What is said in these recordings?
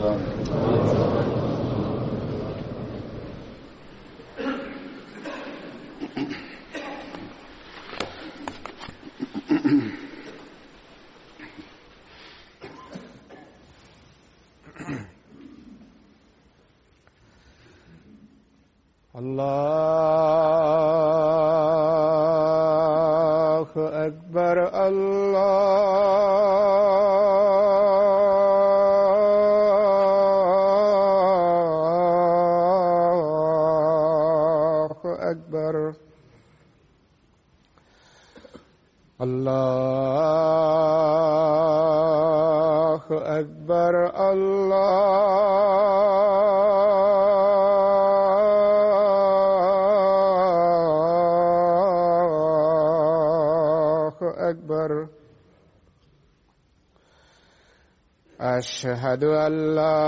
嗯。أشهد أن لا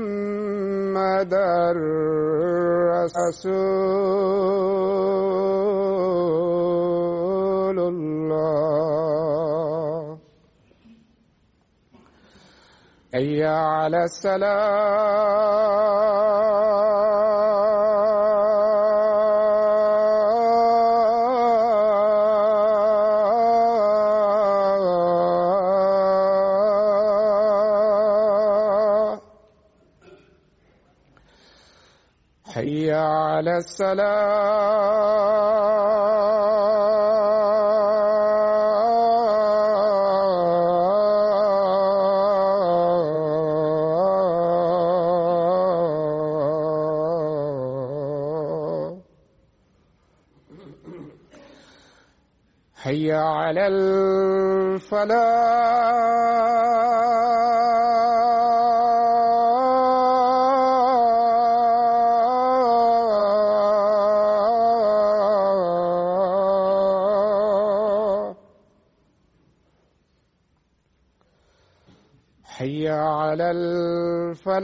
محمد رسول الله. أي على السلام على الصلاة حي على الفلاح. حي على الفلاح.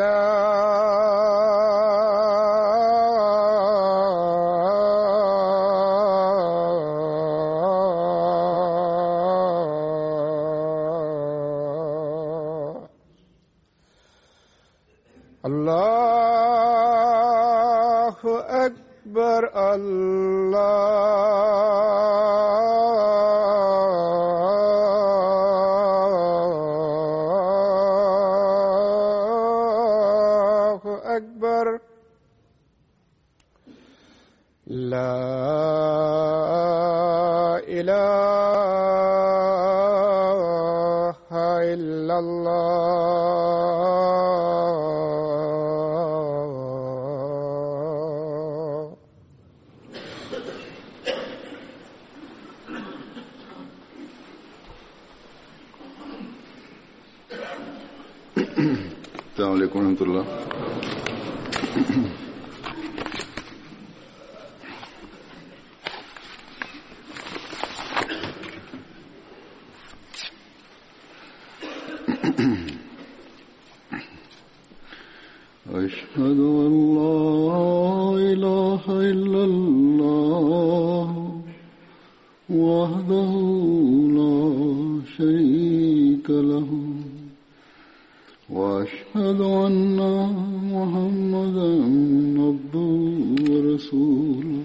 رسولا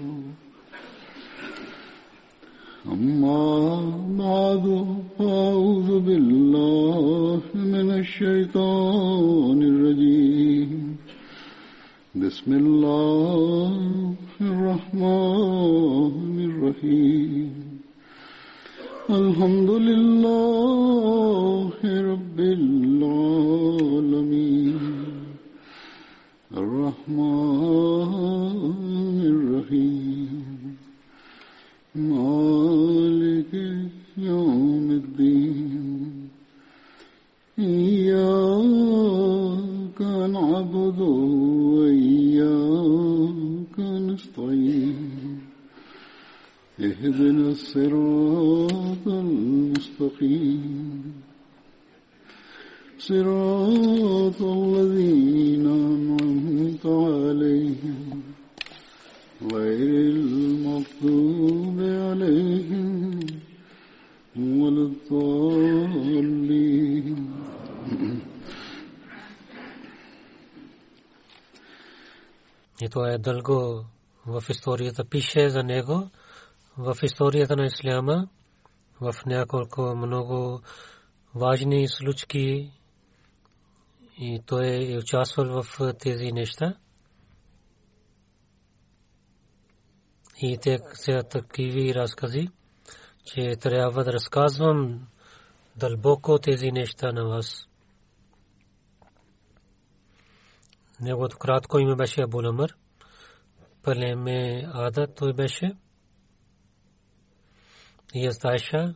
أما дълго в историята пише за него. В историята на Исляма, в няколко много важни случки и той е участвал в тези неща. И те са такива разкази, че трябва да разказвам дълбоко тези неща на вас. Неговото кратко име беше Абу. Племе Ада той беше. И Астайша,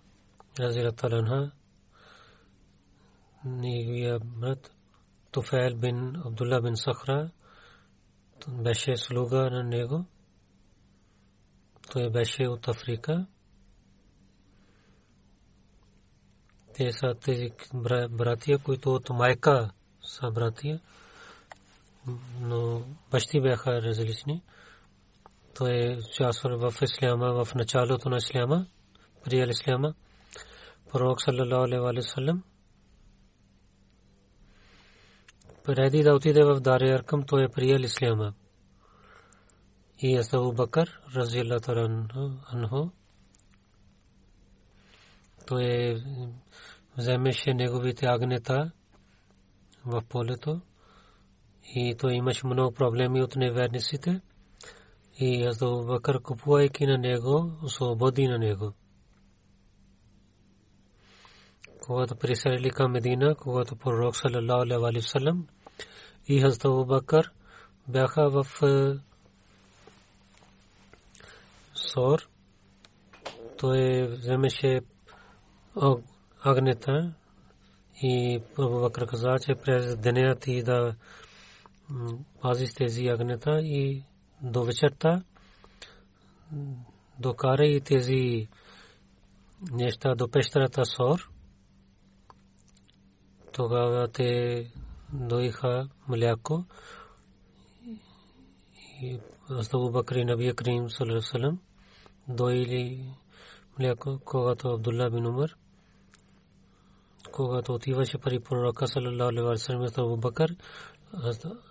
Разира Таланха, неговия брат Туфайл бин Абдулла бин Сахра, беше слуга на него. Той беше от Африка. Те са тези братия, които от майка са братия но бащи бяха различни. Той е участвал в Исляма, в началото на Исляма, приел Исляма. Пророк саллалаху алейхи ва саллям преди да отиде в Дария Аркам, той е приел Исляма. И Абу Бакър, разилата анху, той вземеше неговите агнета в полето и той имаше много проблеми от неверниците и Азда Бакър купувайки на него, освободи на него. Когато приселили към Медина, когато пророк саллалаху алейхи ва саллям и Хазрат Бакър бяха в Сор, той вземеше агнета и Абу Бакър каза, че през деня ти да пази тези агнета и до вечерта докара и тези неща до пещерата Сор. Тогава те доиха мляко и Астабу Бакри Набия Крим Салам доили мляко, когато Абдулла бин Умар когато отиваше при пророка саллалаху алейхи ва саллям Абу Бакър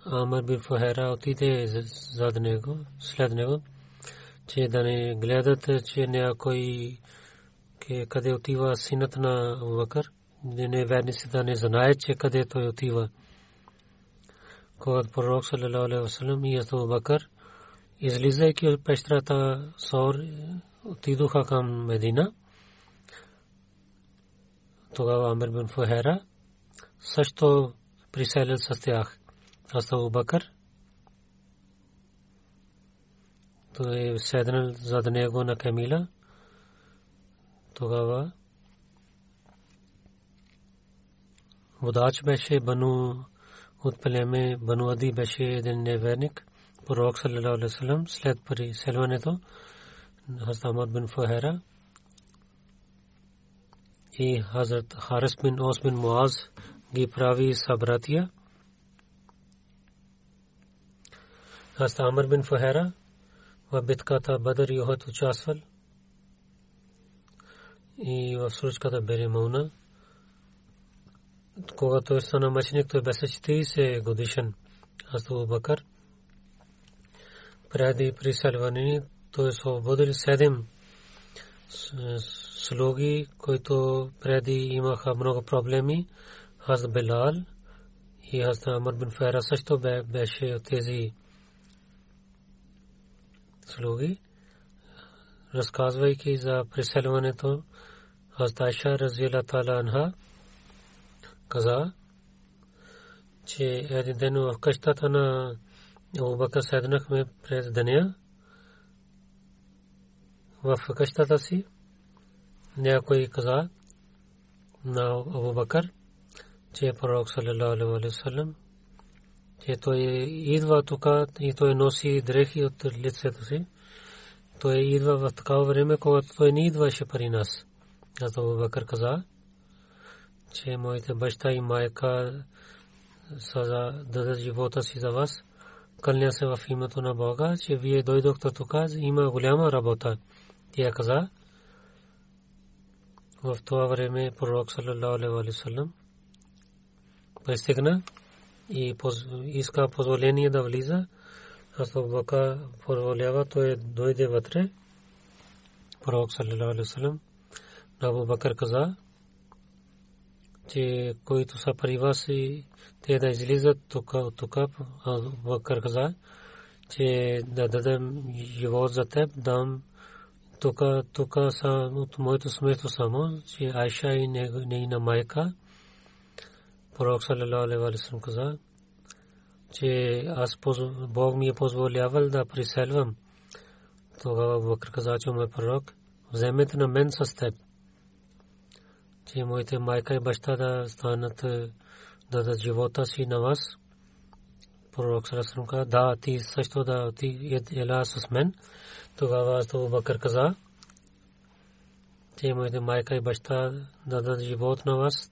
Амар бин Фухайра отиде зад него, след него, че да не гледат, че някой къде отива синът на Абубакър, не верници да не знае, че къде той отива. Когато пророк саллалаху алейхи вассалам и Абубакър, излизайки от пещерата Сор, отидоха към Медина. Тогава Амир бин Фухайра също приселил с тях. Абу Бакър. Той е седнал зад него на камила. Тогава водач беше Бану от племе Бану Ади беше един неверник. Пророк саллалаху алейхи вассалам след преселването на Хазрат бин Фухайра и Хазрат Харис бин Ос бин Муаз ги прави събратия. Хаста Амр бин Фахера в битката Бадър и Охот участвал и в случката Беремауна. Когато той стана мъченик, той беше 40 годишен. Хазрат Бакър преди присалване той освободил седем слуги, които преди имаха много проблеми. Хаз Белал и Хаз Амр бин Фера също беше от тези слуги. Разказвайки за преселването, Хаз Айша развила тала анха каза, че един ден в къщата на Абу Бакър седнахме през деня в къщата си. Някой каза на Абу Бакър, че е пророк саллалаху алейхи васалам, че той идва тук и той носи дрехи от лицето си. Той идва в такава време, когато той не идваше при нас. Абу Бакър каза, че моите баща и майка са да дадат живота си за вас. Кълня се в името на Бога, че вие дойдохте тук, има голяма работа. Тя каза, в това време пророк саллалаху алейхи васалам пристигна и иска позволение да влиза. Аз Бака позволява, той дойде вътре. Пророк саллалаху алейхи Абу Бакър каза, че които са при вас и те да излизат тук тук. Бакър каза, че да дадем живот за теб, дам тук, тук са от моето семейство само, че Айша и нейна майка, пророк саллалаху алейхи ва саллям каза, че аз Бог ми е позволявал да приселвам. Тогава Бакр каза, че мой пророк, вземете на мен с теб. Че моите майка и баща да станат да дадат живота си на вас. Пророк саллалаху каза, да, ти също да ти ела с мен. Тогава Абу Бакър каза, че моите майка и баща дадат живот на вас.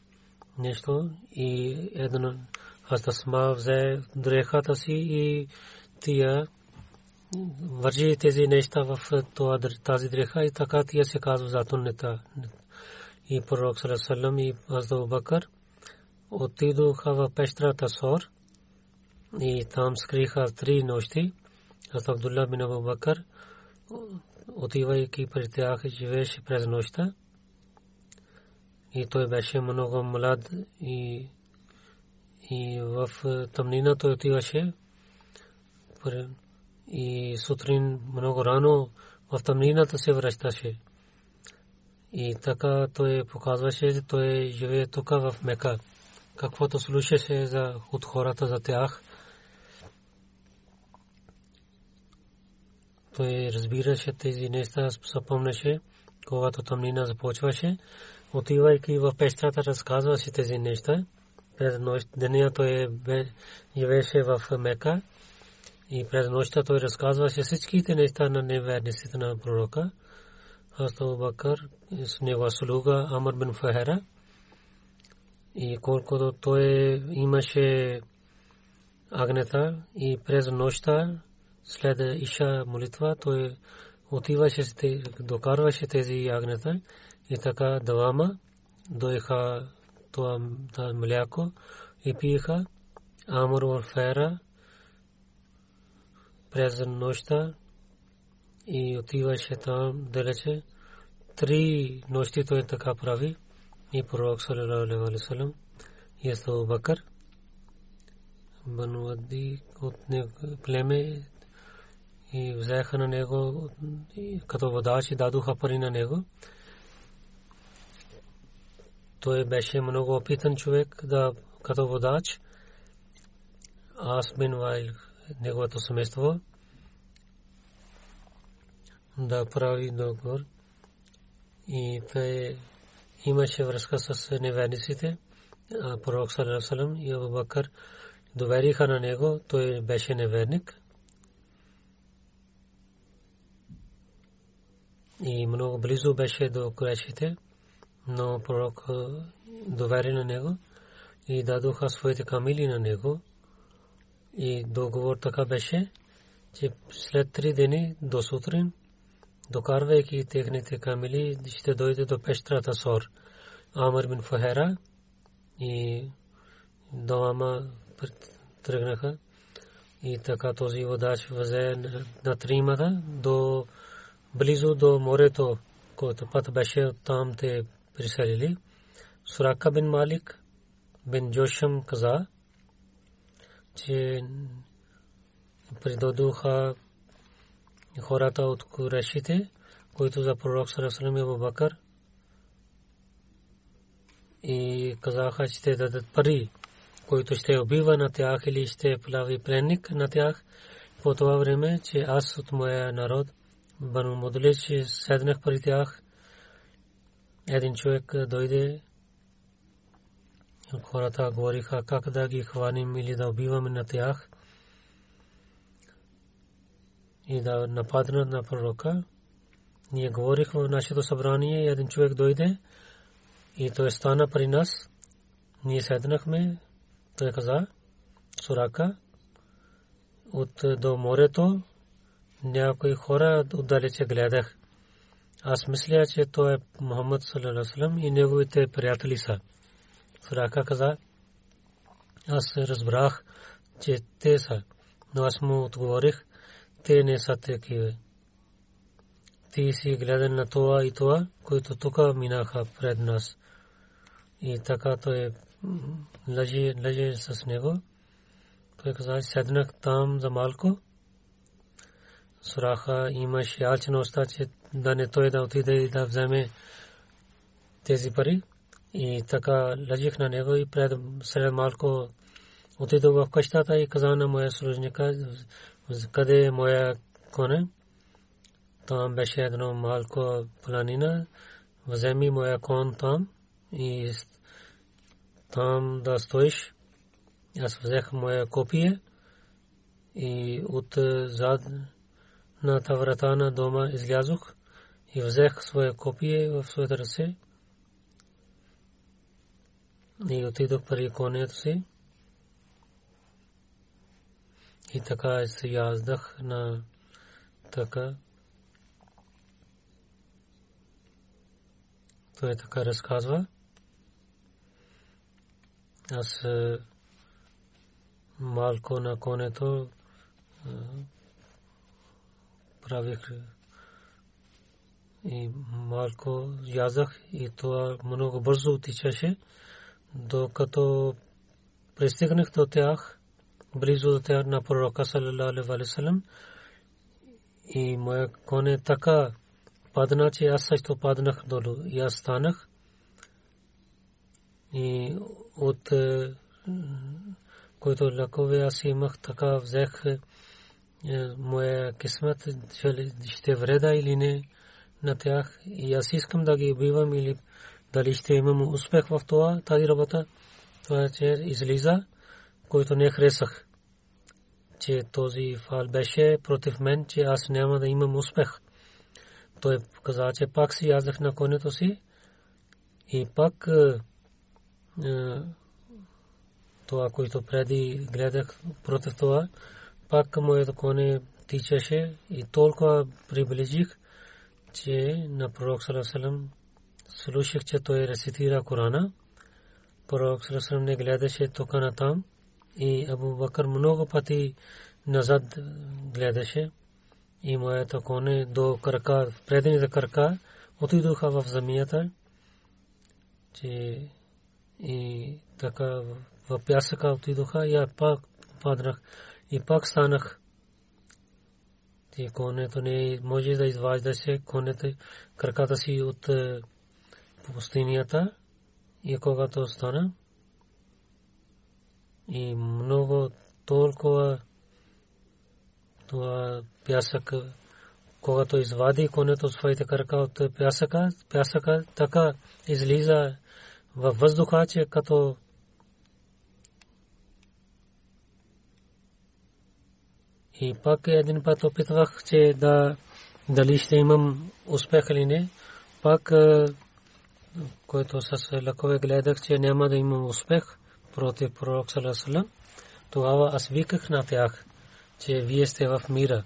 нещо и едно Хастасма взе дрехата си и тия вържи тези неща в тази дреха и така тия се казва затоннета. И пророк Салесалам и Азда Бакър отидоха в пещерата Сор и там скриха три нощи. Аз Абдулла бин Абу Бакър отивайки при тях, живееше през нощта. И той беше много млад и, и в тъмнина той отиваше. И сутрин много рано в тъмнината се връщаше. И така той показваше, че той живее тук в Мека. Каквото слушаше за, от хората за тях – той разбираше тези неща, запомнеше, когато тъмнина започваше, отивайки в пещерата, разказваше тези неща. През нощ, деня той живееше в Мека и през нощта той разказваше всичките неща на неверниците на пророка. Хастав Бакър с негова слуга Амр бин Фахера и колкото той имаше агнета и през нощта след Иша молитва той отиваше, докарваше тези ягнета и така двама доеха това мляко и пиеха. Амор в фера през нощта и отиваше там далече. Три нощи той така прави и пророк саллалаху алейхи васалам и Абу Бакър Бану Ади от племе и взеха на него като водач дадоха пари на него. Той беше много опитан човек да като водач. Аз бин Вайл, неговото семейство, да прави договор. И той имаше връзка с неверниците. Пророк Салам и Абу Бакър довериха на него. Той беше неверник. и много близо беше до Курешите. Но пророк довери на него и дадоха своите камили на него. И договор така беше, че след три дни до сутрин, докарвайки техните камили, ще дойде до пещерата Сор. Амар бин Фахера и до Ама тръгнаха. И така този водач възе на тримата до близо до морето, който път беше там те приселили. Сурака бин Малик бин Джошам каза, че придодуха хората от Курешите, които за пророк Сарасалам и Бакър и казаха, че ще дадат пари, които ще убива на тях или ще плави пленник на тях. По това време, че аз от моя народ, Бану Мудлич, седнах при тях, един човек дойде хората говориха как да ги хваним или да убиваме на тях и да нападнат на пророка. Ние говорихме в нашето събрание и един човек дойде и той стана при нас. Ние седнахме, той каза, Сурака, от до морето някои хора отдалече гледах. Аз мисля, че той е Мухаммад салалалаху и неговите приятели са. Сурака каза, аз разбрах, че те са, но аз му отговорих, те не са такива. Ти си гледан на това и това, които тук минаха пред нас. И така той лъжи, лъжи с него. Той каза, седнах там за малко. Сураха имаше алчеността, че да не той да отиде и да вземе тези пари. И така лъжих на него и пред сред малко отидох в къщата и каза на моя служника, къде е моя коне. Там беше едно малко планина. Вземи моя кон там и там да стоиш. Аз взех моя копие и от зад на врата на дома излязох и взех своя копие в своята ръце и отидох при конето си. И така се яздах на така. Той така разказва. Аз малко на конето правих и малко язах и това много бързо отичаше докато пристигнах до тях, близо до тях на пророка саллалаху алейхи и моя коне така падна, че аз също паднах долу и аз станах и от който лакове аз имах така взех моя кисмет, ще вреда или не на тях и аз искам да ги убивам или дали ще имам успех в това, тази работа. Това е, че излиза, който не харесах. Че този фал беше против мен, че аз няма да имам успех. Той каза, че пак си яздах на конето си и пак е, е, това, което преди гледах против това, пак моето коне тичаше и толкова приближих, че на пророк Салесалам слушах, че той рецитира Корана. Пророк Срасрам не гледаше тук на там и Абу Бакър много пъти назад гледаше и моята коне до крака, предните крака отидоха в земята, че и така в пясъка отидоха и пак паднах и пак станах. И конето не може да изважда се конете краката си от пустинята и когато стана и много толкова това пясък, когато извади конето своите крака от пясъка, пясъка така излиза във въздуха, че като и пак един път опитвах, че да дали ще имам успех или не. Пак който с лъкове гледах, че няма да имам успех против пророк Салесалам, тогава аз виках на тях, че вие сте в мира.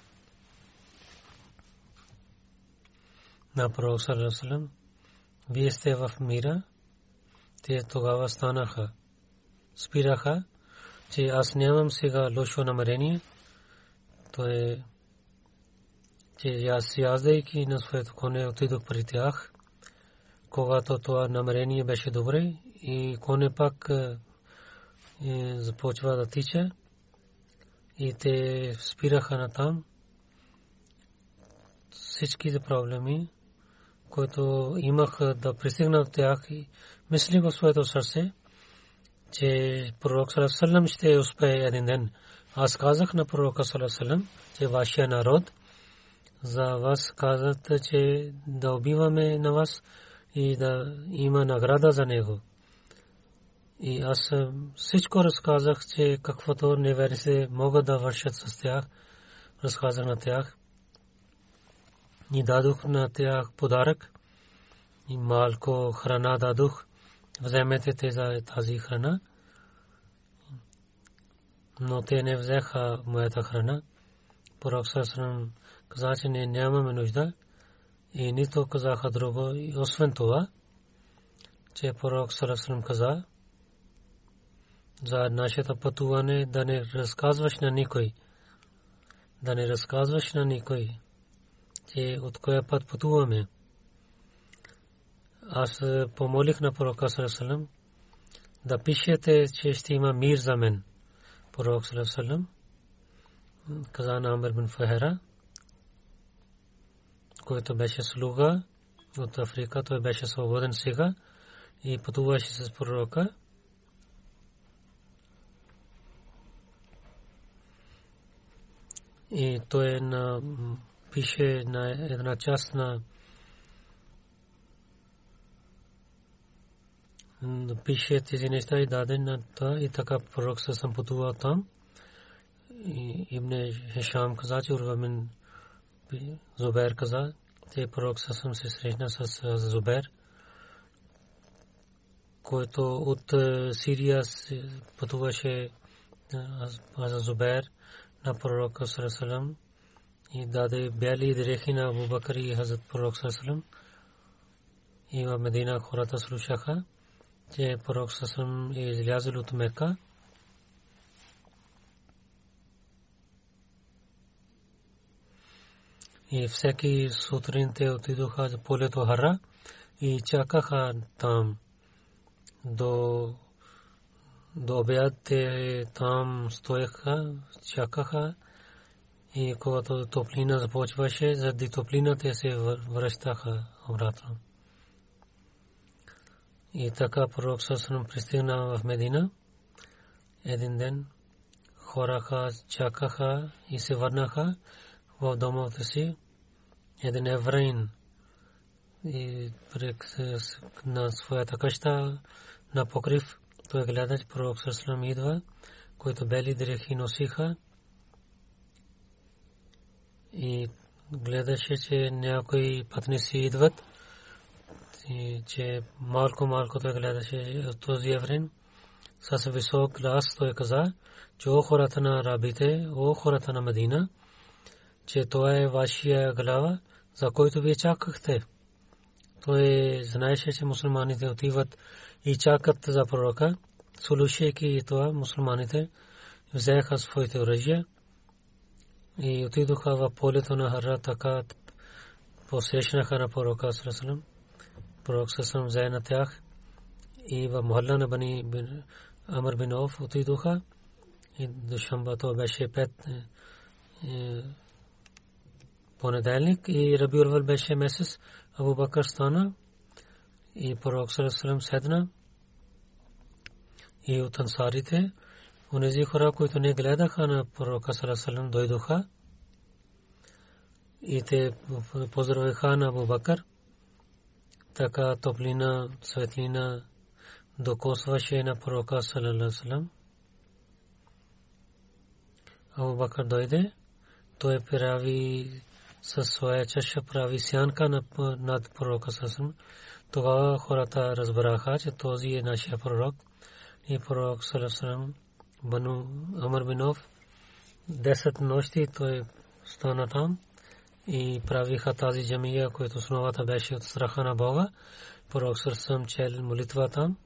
На пророк Салесалам, вие сте в мира, те тогава станаха, спираха, че аз нямам сега лошо намерение, то е, че аз яздайки на своето коне отидох при тях, когато това намерение беше добре и коне пак е, започва да тича и те спираха на там всичките проблеми, които имах да пристигна от тях и мислих в своето сърце, че пророк Салам ще успее един ден. Аз казах на пророка Салам, че вашия народ за вас казат, че да убиваме на вас и да има награда за него. И аз всичко разказах, че каквото неверите могат да вършат с тях, разказах на тях. И дадох на тях подарък и малко храна дадох. Вземете те за тази храна. Но те не взеха моята храна. Пророк Сърсърм каза, че не нямаме нужда. И нито казаха друго. И освен това, че пророк Сърсърм каза, за нашето пътуване да не разказваш на никой. Да не разказваш на никой, че от коя път пътуваме. Аз помолих на пророка Сарасалам да пишете, че ще има мир за мен. Пророк Сарасалам каза на Амир бин Фахера, който беше слуга от Африка, той беше свободен сега и пътуваше с пророка. И той на, пише на една част на пише тези неща и даде на това и така пророк се съм пътувал там. И Ибн Хишам каза, че Урвамин Зубер каза, че пророк се съм се срещна с Зубер, който от Сирия пътуваше за Зубер на пророка Сарасалам и даде бяли дрехи на Абу Бакър и Хазрат пророк Сарасалам. И в Медина хората слушаха, че пророк Сарасалам е излязъл от Мека. И всеки сутрин те отидоха за полето Хара и чакаха там до до обяд те там стоеха, чакаха и когато топлина започваше, заради топлина те се връщаха обратно. И така пророк Сасанам пристигна в Медина. Един ден хораха, чакаха и се върнаха в домовете си. Един еврейн и на своята къща на покрив той гледа, че пророк Сърслам идва, който бели дрехи носиха и гледаше, че някои пътници идват и че малко малко той гледаше този еврен с висок глас той каза, че о хората на рабите, о хората на Медина, че това е вашия глава, за който вие чакахте. Той знаеше, че мусулманите отиват и чакат за пророка, слушайки това мусулманите взеха своите оръжия и отидоха в полето на Хара, така посещнаха на пророка Сарасалам. Пророк Сарасалам взе на тях и в махалла на Бани Амр бин Оф отидоха и до Шамба то беше пет понеделник и Рабиул беше месец Абу Бакър стана и пророк Сарасалам седна и от ансарите, онези хора, които не гледаха на пророка Сарасалам, дойдоха и те поздравиха на Абу Бакър. Така топлина, светлина докосваше на пророка Салалалам. Абу Бакър дойде, той прави със своя чаша прави сянка над пророка Салалалам Тогава хората разбраха, че този е нашия пророк. И пророк Салесалам Бану Амар Бинов 10 нощи той стана там и правиха тази джамия, която основата беше от страха на Бога. Пророк Салесалам чел молитва там.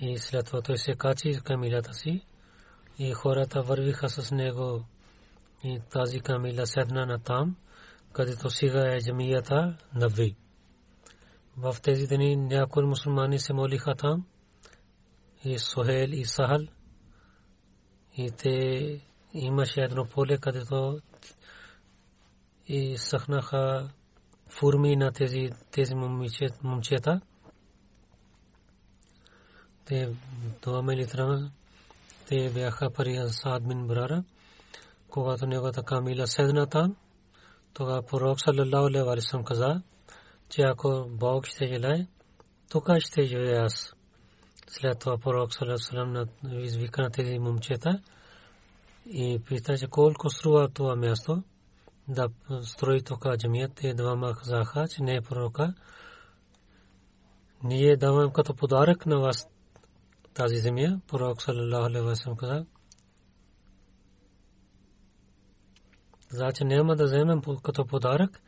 И след това той се качи камилата си. И хората вървиха с него. И тази камила седна на там, където сега е джамията Нави. В тези дни някои мусулмани се молиха там. И Сухел и Сахал и те имаше едно поле, където и съхнаха форми на тези, тези момчета. Те това литра, те бяха пари Саад бин Брара. Когато неговата камила седна там, тогава пророк саллаллаху алейхи ва каза, че ако Бог ще желае, тук ще живея аз. След това пророк саллаллаху извика на тези момчета и пита, че колко струва това място да строи тук джамият. Те двама казаха, че не е пророка. Ние давам като подарък на вас тази земя. Пророк саллаллаху алейхи ва каза, Значи няма да вземем като подарък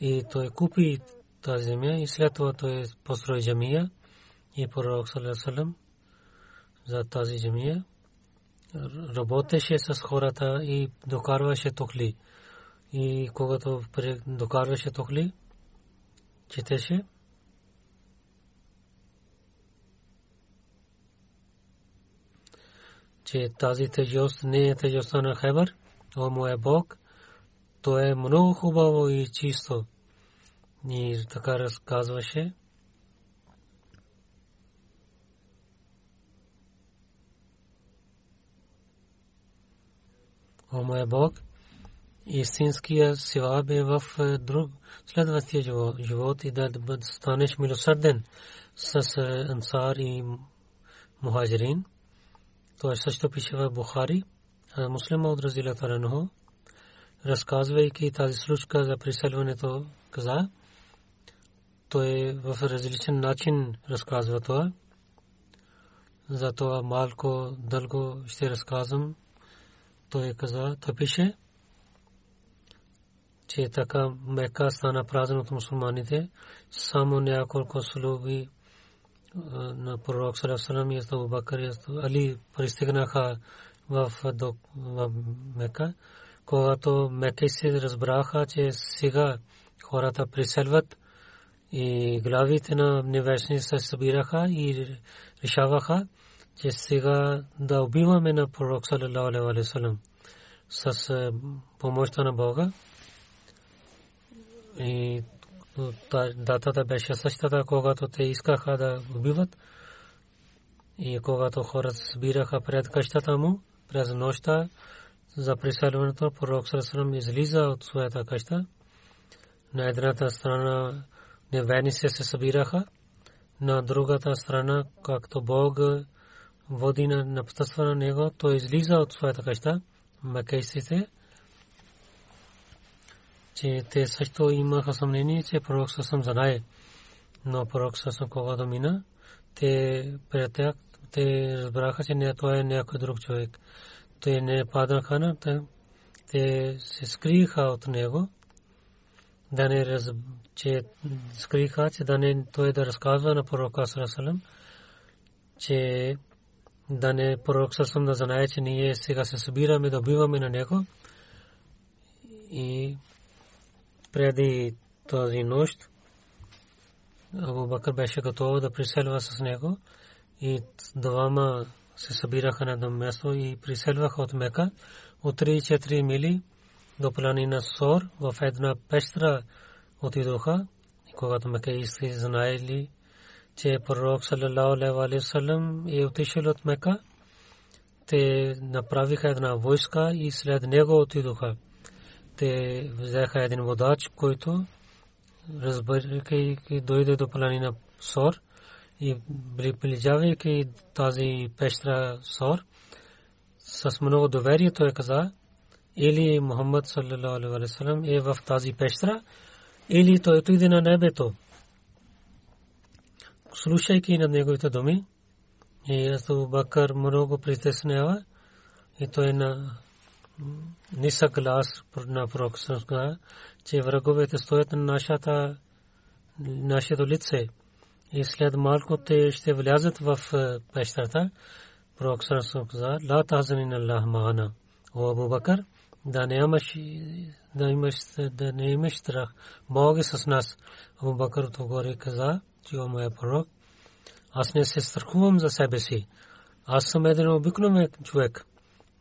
и той купи тази земя и след това той построи джамия и пророк саллаллаху за тази джамия работеше с хората и докарваше тухли. И когато докарваше тухли, четеше че тази тежост не е тежостта на Хебър, о моя Бог, то е много хубаво и чисто. И така разказваше. О моя Бог, истинския сиваб е в е, друг следващия живот и да станеш милосърден с е, ансар и мухаджирин. Това също пише в Бухари. Муслима от Разилата Ранхо разказвайки тази случка за преселването, каза, той в различен начин разказва това. Затова малко дълго ще разказвам. Той каза, той пише, че така Мека стана празен от мусулманите. Само няколко слуги на пророк Салам и Абу Бакър и Али пристигнаха в Мека когато мекиси разбраха, че сега хората приселват и главите на невежни се събираха и решаваха, че сега да убиваме на пророк саллалаху алейхи вассалам с е, помощта на Бога. И датата беше същата, когато те искаха да убиват. И когато хората събираха пред къщата му през нощта, за преселването пророк Сарасалам излиза от своята къща. На едната страна неверници се събираха, на другата страна, както Бог води на напътства на него, той излиза от своята къща, макейсите, че те също имаха съмнение, че пророк Сарасалам знае. Но пророк Сарасалам когато мина, те приятел, те разбраха, че не той е някой друг човек те не паднаха на те се скриха от него, да не раз, че скриха, че да не той да разказва на пророка Сарасалам, че да не пророк Сарасалам да знае, че ние сега се събираме да убиваме на него. И преди този нощ Абу Бакър беше готов да приселва с него и двама се събираха на едно място и приселваха от Мека от 3-4 мили до планина Сор в една пещера отидоха. И когато мекаисти знаели, че пророк саллалаху алейхи вассалам е отишъл от Мека, те направиха една войска и след него отидоха. Те взеха един водач, който разбирайки дойде до планина Сор и приближавайки тази пещера Сор, с много доверие той каза, или Мухаммад саллалаху е в тази пещера, или той отиде на небето. слушайки на неговите думи, и Азу Бакър много притеснява и той на нисък глас на пророк че враговете стоят на нашата нашето лице и след малко те ще влязат в пещерата. Пророк каза, ла тазанин Аллах маана. О Абу Бакър, да не имаш да имаш да не имаш страх. Бог е с нас. Абу Бакър отговори каза, че о моя пророк, аз не се страхувам за себе си. Аз съм един обикновен човек.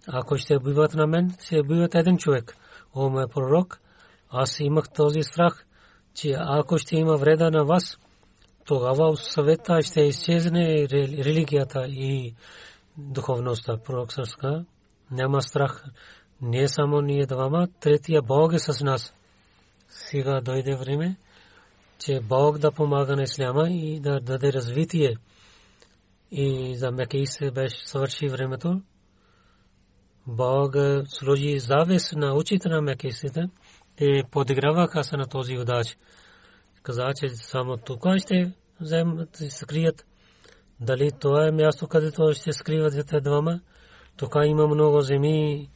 Ако ще убиват на мен, ще убиват един човек. О, мой пророк, аз имах този страх, че ако ще има вреда на вас, тогава от съвета ще изчезне религията и духовността. Пророк Сърска няма страх. Не само ние двама, третия Бог е с нас. Сега дойде време, че Бог да помага на Исляма и да даде развитие. И за Мекис беше свърши времето. Бог сложи завес на очите на Мекисите и подиграваха се на този удач. Каза, че само тук ще вземат и скрият. Дали това е място, където ще скриват те двама? Тук има много земи,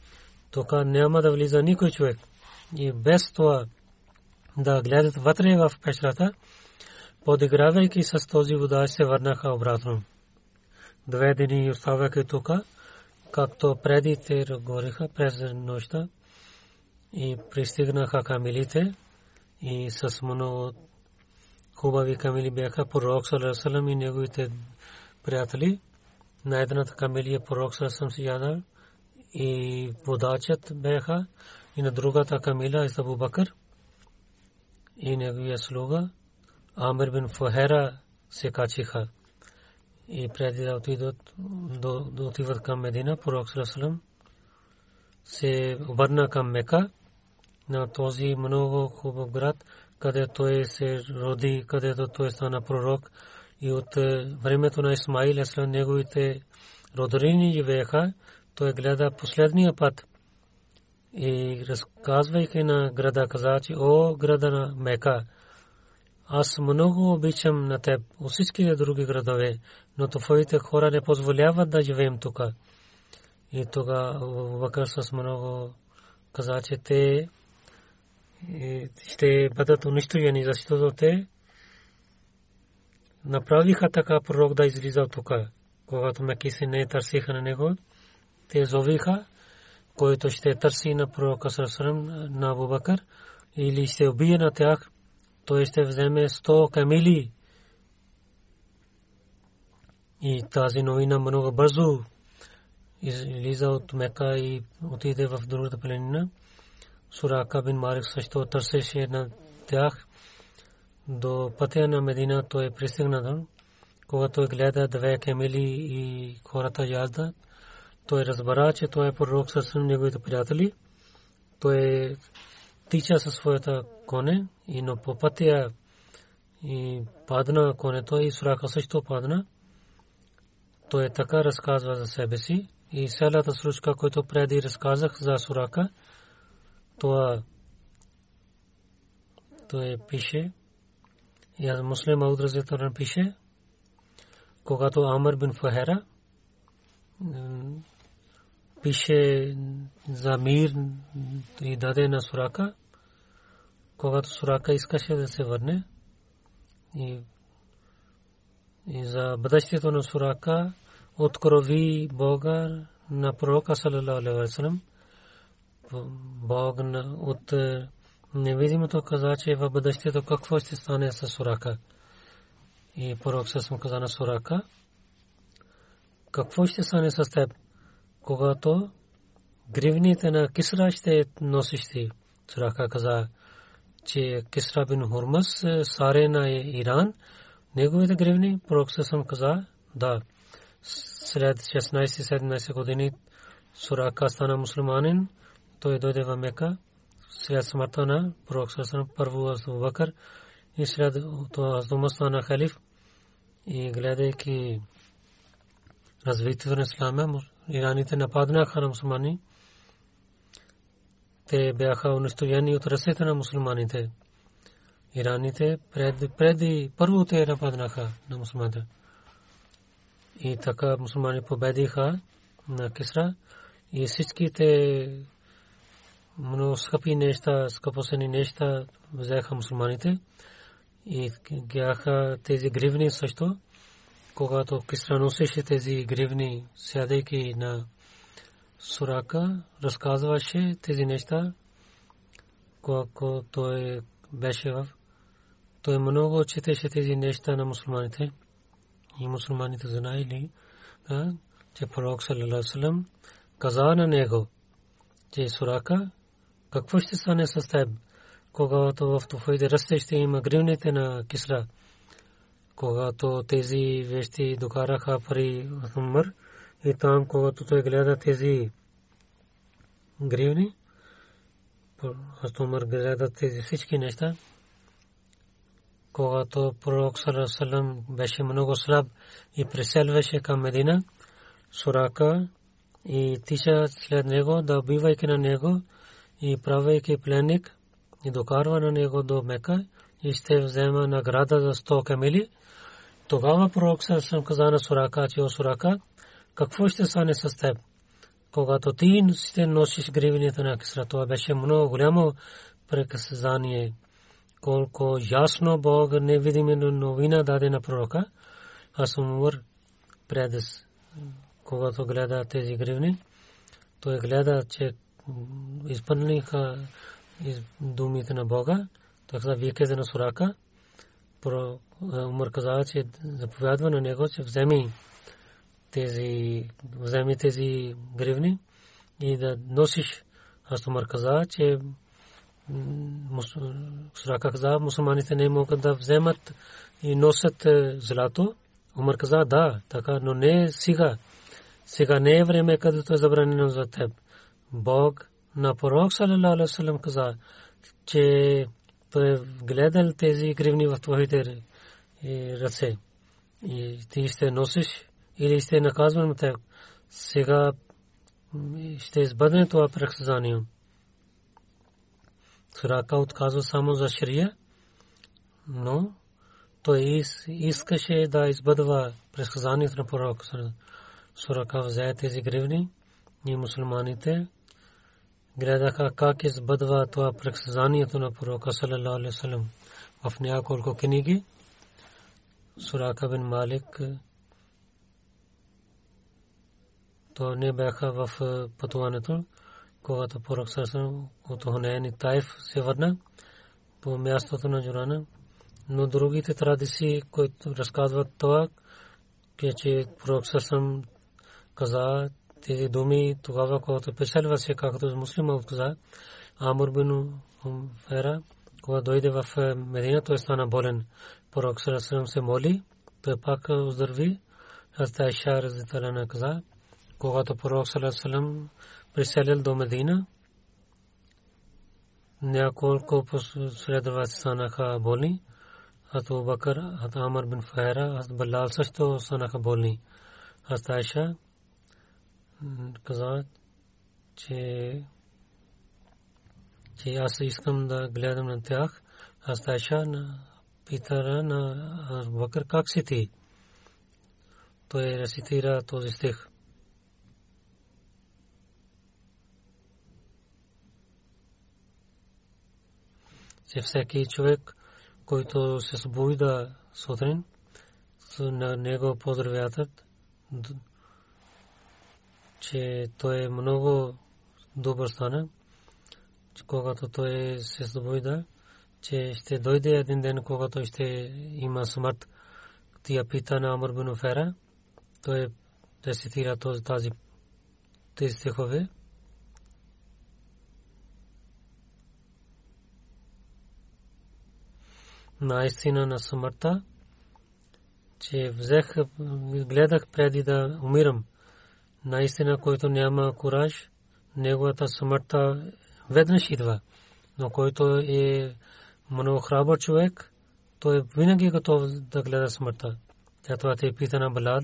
тук няма да влиза никой човек. И без това да гледат вътре в пещерата, подигравайки с този вода, се върнаха обратно. Две дни оставяха тук, както преди те говориха през нощта и пристигнаха камилите и с много хубави камили бяха пророк Салам и неговите приятели. На едната камилия пророк Салам си яда и водачът бяха и на другата камила е Бакър и неговия слуга Амир бин Фухера се качиха. И преди да отидат да отиват към Медина, пророк Салам се обърна към Мека на този много хубав град, където той се роди, където той стана пророк. И от времето на Исмаил, след неговите родорини живееха, той гледа последния път и разказвайки на града каза, че о града на Мека, аз много обичам на теб, от всички други градове, но твоите хора не позволяват да живеем тук. И тога Бакър с много каза, че те ще бъдат унищожени, защото те направиха така пророк да излиза тук. Когато Мекиси не търсиха на него, те зовиха който ще търси на пророка Сърсърм на Абубакър или ще убие на тях, той ще вземе 100 камили. И тази новина много бързо излиза от Мека и отиде в другата планина. Сурака бин Марик също търсеше на тях до пътя на Медина той пристигна. Когато гледа две камили и хората яздат, той разбра, че той е пророк с неговите приятели. Той тича със своята коне и но по пътя и падна конето и сурака също падна. Той така разказва за себе си и селата случка, който преди разказах за сурака, това той пише и аз муслим Аудразитарен пише, когато Амр бин Фахера пише за мир и даде на Сурака, когато Сурака искаше да се върне и, и за бъдещето на Сурака открови Бога на пророка салалаху че в бъдещето какво ще стане с Сурака. И пророк съм каза на Сурака, какво ще стане с теб? когато гривните на Кисра ще носещи. Сураха каза, че Кисра бин Хурмас, саре на Иран, неговите гривни, пророк съм каза, да, след 16-17 години Сурака стана мусулманин, той дойде в Мека, след смъртта на пророк съм първо Азу Бакър и след това Азу стана халиф и гледайки развитието на ислама, ираните нападнаха на мусулмани. Те бяха унищожени от ръцете на мусулманите. Ираните преди, преди първо те нападнаха на мусулманите. И така мусулмани победиха на Кисра и всичките много скъпи неща, скъпосени неща взеха мусулманите и бяха тези гривни също. Когато Кисра носеше тези гривни, сядайки на Сурака, разказваше тези неща, когато той беше в той много четеше тези неща на мусулманите. И мусулманите знаели, да, че пророк саллалаху каза на него, че Сурака, какво ще стане с теб, когато в твоите ръце ще има гривните на Кисра, когато тези вещи докараха при Умар и там, когато той гледа тези гривни, Умар гледа тези всички неща, когато пророк Салам беше много слаб и преселваше към Медина, Сурака и тича след него, да убивайки на него и правейки пленник и докарва на него до Мека и ще взема награда за 100 камили. Тогава пророк Салам каза на Сурака, че о Сурака, какво ще стане с теб? Когато ти ще носиш гривните на Кисра, това беше много голямо преказание колко ясно Бог невидимена новина даде на пророка. Аз умър предес, когато гледа тези гривни, той гледа, че изпълниха думите на Бога, вие каза на Сурака, Умър каза, че заповядва на него, че вземи тези, вземи тези гривни и да носиш. Аз Умър каза, че Сурака каза, мусулманите не могат да вземат и носят е, злато. Умар каза, да, така, но не сега. Сега не е време, където е забранено за теб. Бог на пророк салалаху алейhi каза, че той е гледал тези гривни в твоите ръце. И ти ще носиш или ще наказвам те. Сега ще избъдне това прехзание. Сурака отказва само за шрия, но той искаше да избъдва предсказанието на пророка. Сурака взе тези гривни и мусулманите гледаха как избъдва това предсказанието на пророка салалаху алейхи васалам в няколко книги. Сурака бин Малик то не бяха в пътуването когато пророк Сърсън от Хунейн и Тайф се върна по мястото на Джурана. Но другите традиции, които разказват това, че пророк Сърсън каза тези думи тогава, когато печелва се, както муслима каза, Амур бин Фера, когато дойде в Медина, той стана болен. Пророк Сърсън се моли, той пак оздрави. Аз Тайша разитала каза, когато пророк Сърсън преселил до Медина. Няколко последователи станаха болни. Ато Бакър, Ато Амар бин Файра, Ато Балал също станаха болни. Аз Айша каза, че че аз искам да гледам на тях. Аз Айша на питара на Бакър как си ти? Той рецитира този стих. Че всеки човек, който се събужда сутрин, на него поздравят, че той е много добър стана, когато той се събужда, че ще дойде един ден, когато ще има смърт. Тия пита на Амр бин Фера, той рецитира тази тези стихове. Наистина на смъртта, че взех, гледах преди да умирам. Наистина, който няма кураж, неговата смъртта веднъж идва. Но който е много храбър човек, той е винаги готов да гледа смъртта. Затова те пита на Балал,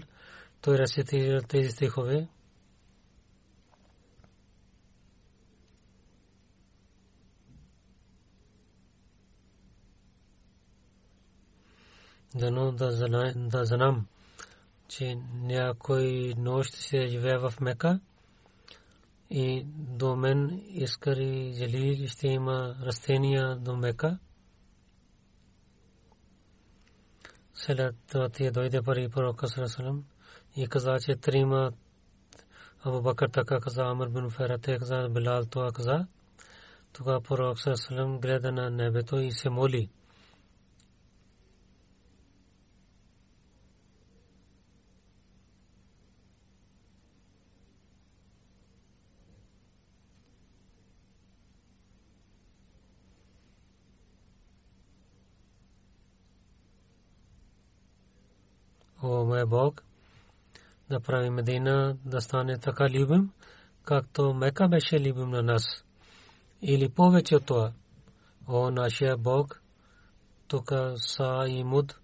той рецитира тези стихове. Дано да, зна, да знам, че някой нощ се живее в Мека и до мен искари жали ще има растения до Мека. След това тия дойде пари пророка Сарасалам и каза, че трима Абу Бакър така каза, Амр бин Фера, те каза, Билал това каза. Тогава пророк Сарасалам гледа на небето и се моли. О, мой Бог, да прави Медина да стане така любим, както Мека беше любим на нас. Или повече от това. О, нашия Бог, тук са и муд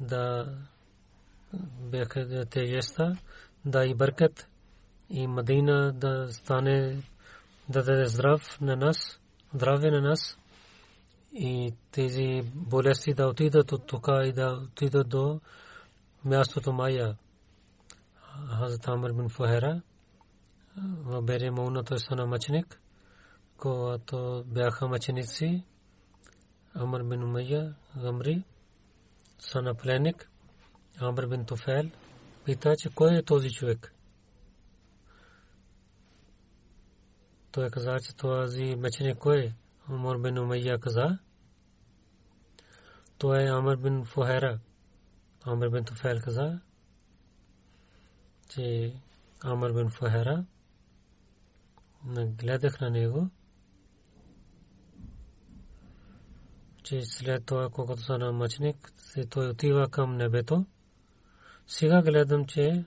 да бяха тежеста, да и бъркат и Медина да стане да даде здрав на нас, здраве на нас и тези болести да отидат от тук и да отидат до мястото Майя. Хазрат Амр бин Фухера в Бере Мауна той стана мъченик, когато бяха мъченици Амр бин Умайя, Гамри, стана пленник, Амр бин Туфел, пита, че кой е този човек? Той каза, че този мъченик кой е? Амр бин Умайя каза, той е Амр бин Фухера. Амр бин Туфел каза, че Амр бин Фахера гледах на него, че след това, когато стана мъчник, той отива към небето. Сега гледам, че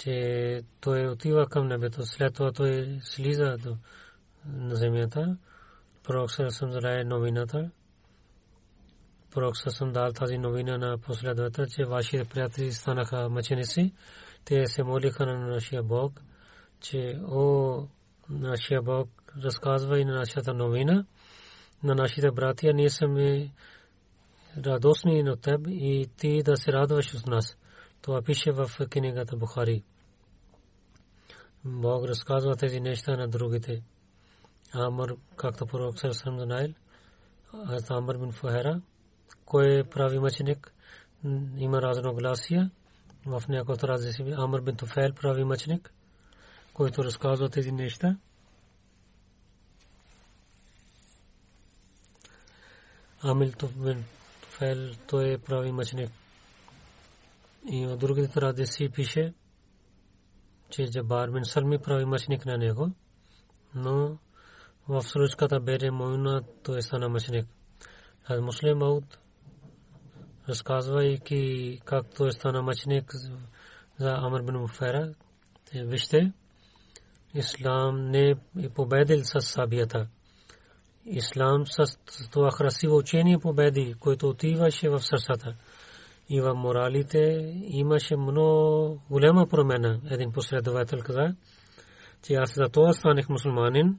че той отива към небето. След това той слиза на земята. Пророк съм залая новината. Пророк съм дал тази новина на последовател, че вашите приятели станаха мъченици. Те се молиха на нашия Бог, че о, нашия Бог разказва и на нашата новина, на нашите братия, ние сме радостни на теб и ти да се радваш от нас. Това пише в книгата Бухари. Бог разказва тези неща на другите. Амр, както пророк съм знаел, Амр бин Фухера, кой е прави мъченик. Има разногласия. В някои от различни Амр бин Туфел прави мъченик, който разказва тези неща. Амил бин Туфел, той е прави мъченик. И от другите традиции пише, че Джабар бин Салми прави мъченик на него, но в случката Бере Моюна той е стана мъченик. Аз муслим Ауд разказвайки как той стана мъченик за Амр бин Муфера. Вижте, Ислам не е победил с сабията. Ислам с това красиво учение победи, което отиваше в сърцата. И в моралите имаше много голяма промена. Един последовател каза, че аз за това станах мусулманин,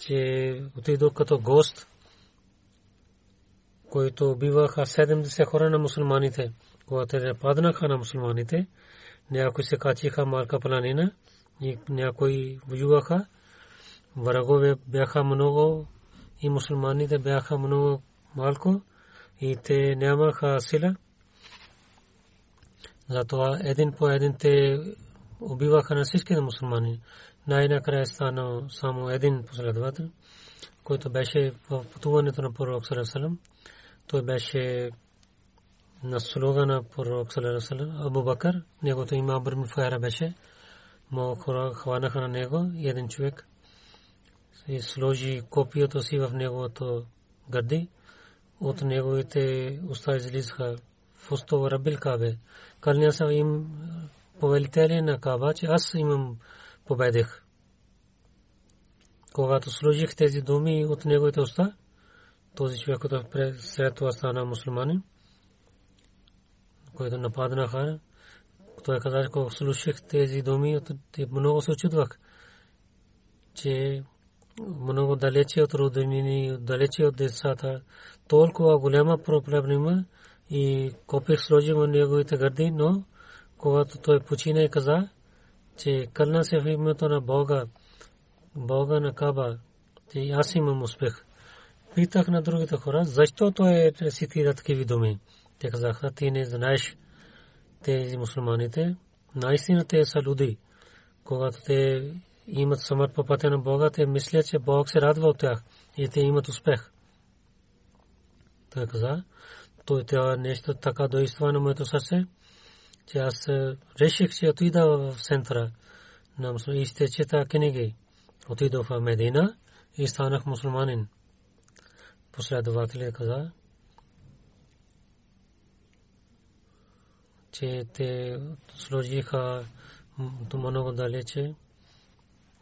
че отидох като гост които убиваха 70 хора на мусулманите. Когато те нападнаха на мусулманите, някои се качиха малка планина някои воюваха. Врагове бяха много и мусулманите бяха много малко и те нямаха сила. Затова един по един те убиваха на всички мусулмани. Най-накрая стана само един последовател, който беше в пътуването на пророк Салам той беше на слуга на пророк саллаллаху Абу Бакър, негото има Абр Файра беше. Много хора хванаха на него един човек и сложи копието си в неговото гърди. От неговите уста излизаха Фусто Рабил Кабе. Кълня са им повелители на Каба, че аз имам победих. Когато сложих тези думи от неговите уста, този човек, който след това стана мусулманин, който нападна хара, той каза, когато слушах тези думи, много се очудвах, че много далече от роднини, далече от децата. Толкова голяма проблем има и копих сложи в неговите гърди, но когато той почина и каза, че кълна се в името на Бога, Бога на Каба, че аз имам успех. Питах на другите хора, защо той рецитира такива думи. Те казаха, ти не знаеш тези мусулманите. Наистина те са люди. Когато те имат смърт по пътя на Бога, те мислят, че Бог се радва от тях и те имат успех. Той каза, той трябва нещо така доиства на моето сърце, че аз реших, че отида в центъра на мусулмани и ще чета книги. Отидох в Медина и станах мусулманин. Последователят каза, че те сложиха много далече.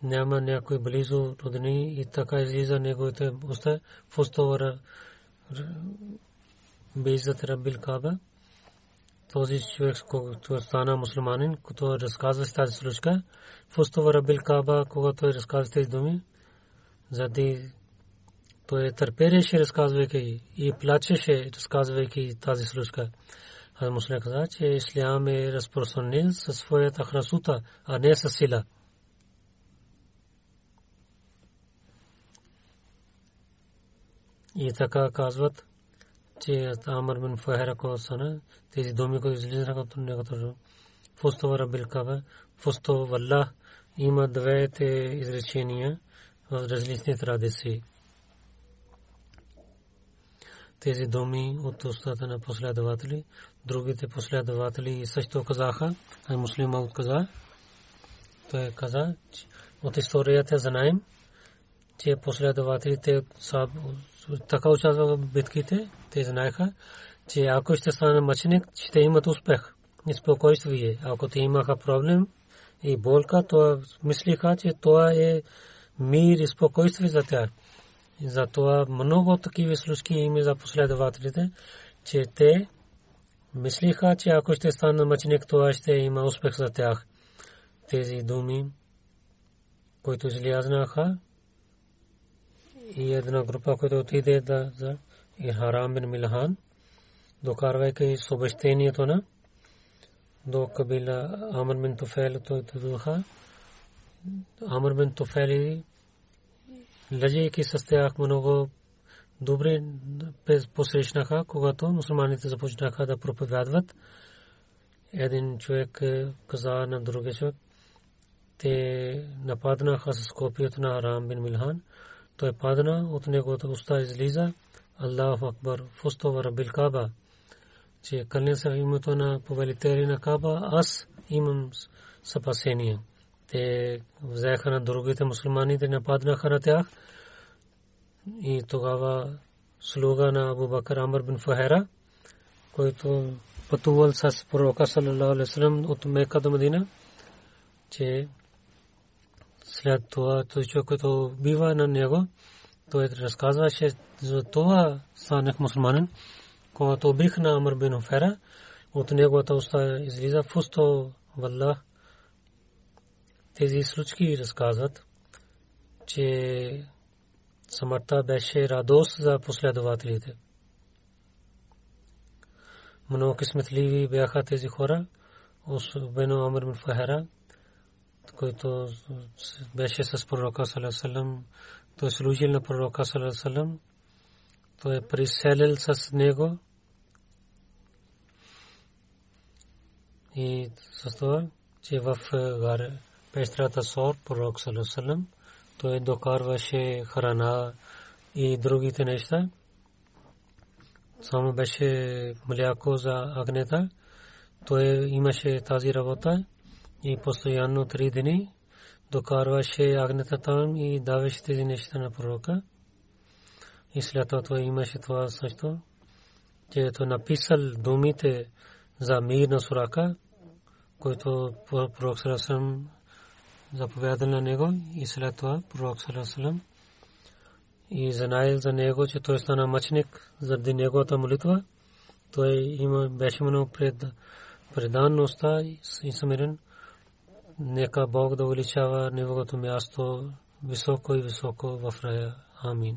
Няма някой близо родни и така излиза неговите уста. Фустовара Бейзат Рабил Каба. Този човек, който стана мусулманин, който разказва тази случка, Фустова Рабил Каба, когато той разказва тези думи, заради той търпеше разказвайки и плачеше разказвайки тази случка. А муслим каза, че Ислям е разпространен със своята храсута, а не със сила. И така казват, че Амр бин Фахера ко сана, тези думи, които излизаха от Рабил Каба, Фусто Валлах, има двете изречения в различни традиции тези думи от устата на последователи. Другите последователи също казаха, а муслима каза, той каза, от историята знаем, че последователите са така участваха в битките, те знаеха, че ако ще стане мъченик, ще имат успех и спокойствие. Ако те имаха проблем и болка, то мислиха, че това е мир и спокойствие за тях. Затова много такива случки има за последователите, че те мислиха, че ако ще стане мъченик, това ще има успех за тях. Тези думи, които излязнаха, и една група, която отиде да, за Харам бин Милхан, докарвайки с на до кабила Амр бин Туфел, той духа. Амр бин Туфели лъжейки с тях много добре посрещнаха, когато мусулманите започнаха да проповядват. Един човек каза на другия човек, те нападнаха с копието на Арам бин Милхан. Той падна, от неговата уста излиза Аллаху Акбар, Фустова Рабил Каба, че кълня се името на повелители на Каба, аз имам съпасение. Те взеха на другите мусулмани да нападнаха на тях и тогава слуга на Абу Бакър Амр бин Фахера, който пътувал с пророка саллалаху алейхи вассалам от Мека до Медина, че след това той човек, който бива на него, той разказва, че за това станах мусулманин, когато убих на Амр бин Фахера, от неговата уста излиза фусто валлах тези случки разказват, че смъртта беше радост за последователите. Много късметливи бяха тези хора, особено Амр бин който беше с пророка Салесалам, той е служил на пророка Салесалам, той е приселил с него. И с това, че в гаре пестрата сор, пророк Салесалам, той докарваше храна и другите неща. Само беше мляко за агнета. Той имаше тази работа и постоянно три дни докарваше агнета там и даваше тези неща на пророка. И след това той имаше това също, че той написал думите за мир на Сурака, който пророк Сарасам заповядал на него и след това пророк Салесалам и знаел за него, че той стана мъченик заради неговата молитва. Той има, беше много пред, преданността и смирен. Нека Бог да увеличава неговото място високо и високо в рая. Амин.